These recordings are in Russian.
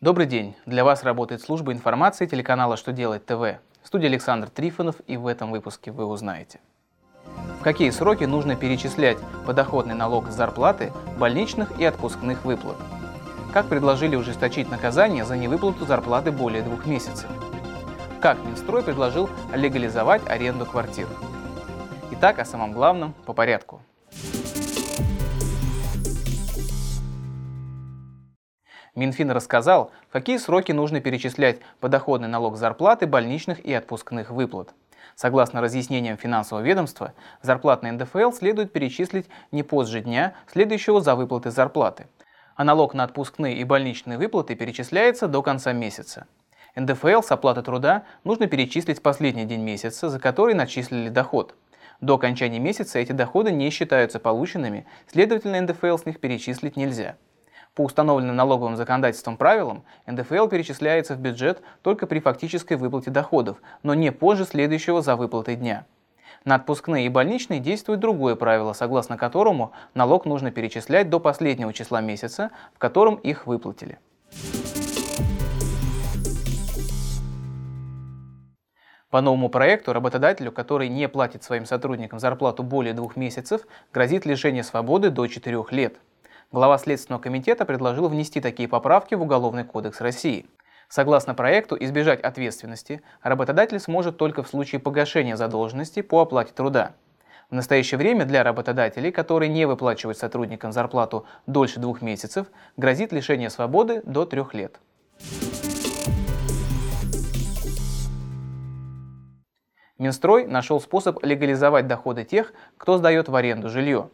Добрый день! Для вас работает служба информации телеканала «Что делать ТВ». В студии Александр Трифонов и в этом выпуске вы узнаете. В какие сроки нужно перечислять подоходный налог с зарплаты, больничных и отпускных выплат? Как предложили ужесточить наказание за невыплату зарплаты более двух месяцев? Как Минстрой предложил легализовать аренду квартир? Итак, о самом главном по порядку. Минфин рассказал, какие сроки нужно перечислять подоходный налог зарплаты, больничных и отпускных выплат. Согласно разъяснениям финансового ведомства, зарплатный НДФЛ следует перечислить не позже дня, следующего за выплаты зарплаты. А налог на отпускные и больничные выплаты перечисляется до конца месяца. НДФЛ с оплаты труда нужно перечислить в последний день месяца, за который начислили доход. До окончания месяца эти доходы не считаются полученными, следовательно, НДФЛ с них перечислить нельзя. По установленным налоговым законодательством правилам, НДФЛ перечисляется в бюджет только при фактической выплате доходов, но не позже следующего за выплатой дня. На отпускные и больничные действует другое правило, согласно которому налог нужно перечислять до последнего числа месяца, в котором их выплатили. По новому проекту работодателю, который не платит своим сотрудникам зарплату более двух месяцев, грозит лишение свободы до 4 лет – Глава Следственного комитета предложил внести такие поправки в Уголовный кодекс России. Согласно проекту, избежать ответственности работодатель сможет только в случае погашения задолженности по оплате труда. В настоящее время для работодателей, которые не выплачивают сотрудникам зарплату дольше двух месяцев, грозит лишение свободы до трех лет. Минстрой нашел способ легализовать доходы тех, кто сдает в аренду жилье.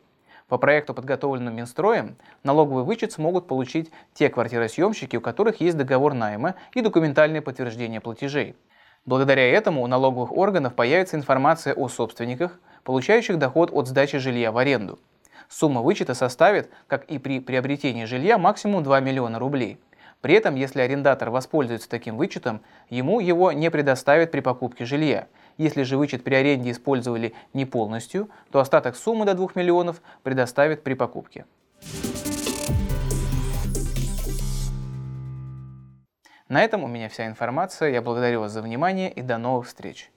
По проекту, подготовленному Минстроем, налоговый вычет смогут получить те квартиросъемщики, у которых есть договор найма и документальное подтверждение платежей. Благодаря этому у налоговых органов появится информация о собственниках, получающих доход от сдачи жилья в аренду. Сумма вычета составит, как и при приобретении жилья, максимум 2 миллиона рублей. При этом, если арендатор воспользуется таким вычетом, ему его не предоставят при покупке жилья – если же вычет при аренде использовали не полностью, то остаток суммы до 2 миллионов предоставят при покупке. На этом у меня вся информация. Я благодарю вас за внимание и до новых встреч.